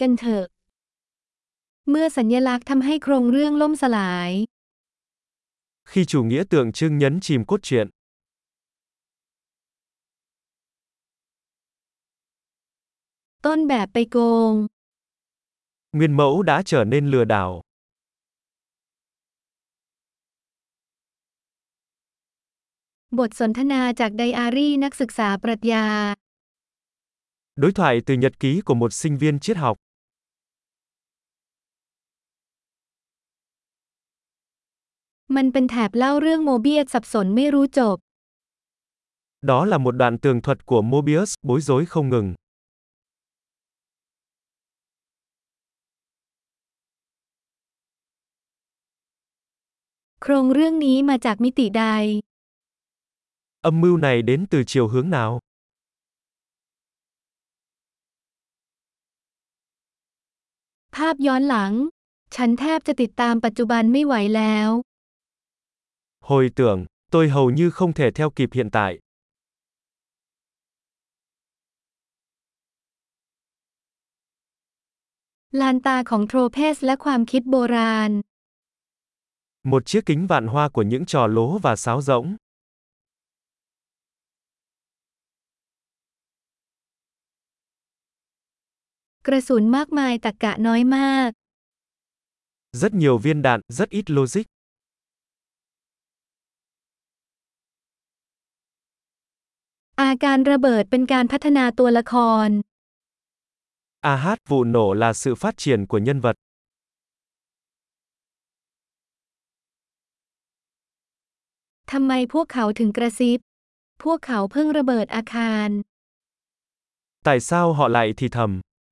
กันเถอะ เมื่อสัญลักษณ์ทำให้โครงเรื่องล่มสลาย Khi chủ nghĩa tượng trưng nhấn chìm cốt truyện, ต้นแบบไปโกง nguyên mẫu đã trở nên lừa đảo. บทสนทนาจากไดอารี่นักศึกษาปรัชญา Đối thoại từ nhật ký của một sinh viên triết học. Mình bên thạp lau rương Mobius sập sổn mê ru chộp. Đó là một đoạn tường thuật của Mobius, bối rối không ngừng. Krong rương ní mà chạc mỹ tỷ đài. Âm mưu này đến từ chiều hướng nào? ภาพย้อนหลัง ฉันแทบจะติดตามปัจจุบันไม่ไหวแล้ว Hồi tưởng, tôi hầu như không thể theo kịp hiện tại. ลานตาของโทรเพสและความคิดโบราณ Một chiếc kính vạn hoa của những trò lố và sáo rỗng. กระสุนมากมายตะกะน้อยมาก Rất nhiều viên đạn, rất ít logic. อาการระเบิดเป็นการพัฒนาตัวละคร AH vụ nổ là sự phát triển của nhân vật. ทำไมพวกเขาถึงกระซิบ พวกเขาเพิ่งระเบิดอาคาร Tại sao họ lại thì thầm?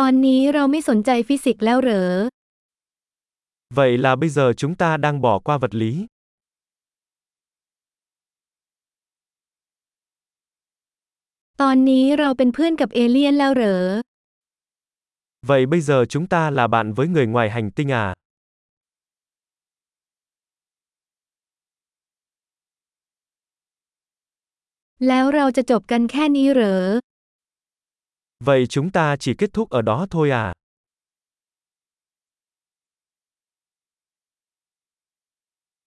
ตอนนี้เราไม่สนใจฟิสิกส์แล้วเหรอ Vậy là bây giờ chúng ta đang bỏ qua vật lý. ตอนนี้เราเป็นเพื่อนกับเอเลี่ยนแล้วเหรอ Vậy bây giờ chúng ta là bạn với người ngoài hành tinh à? Vậy chúng ta chỉ kết thúc ở đó thôi à?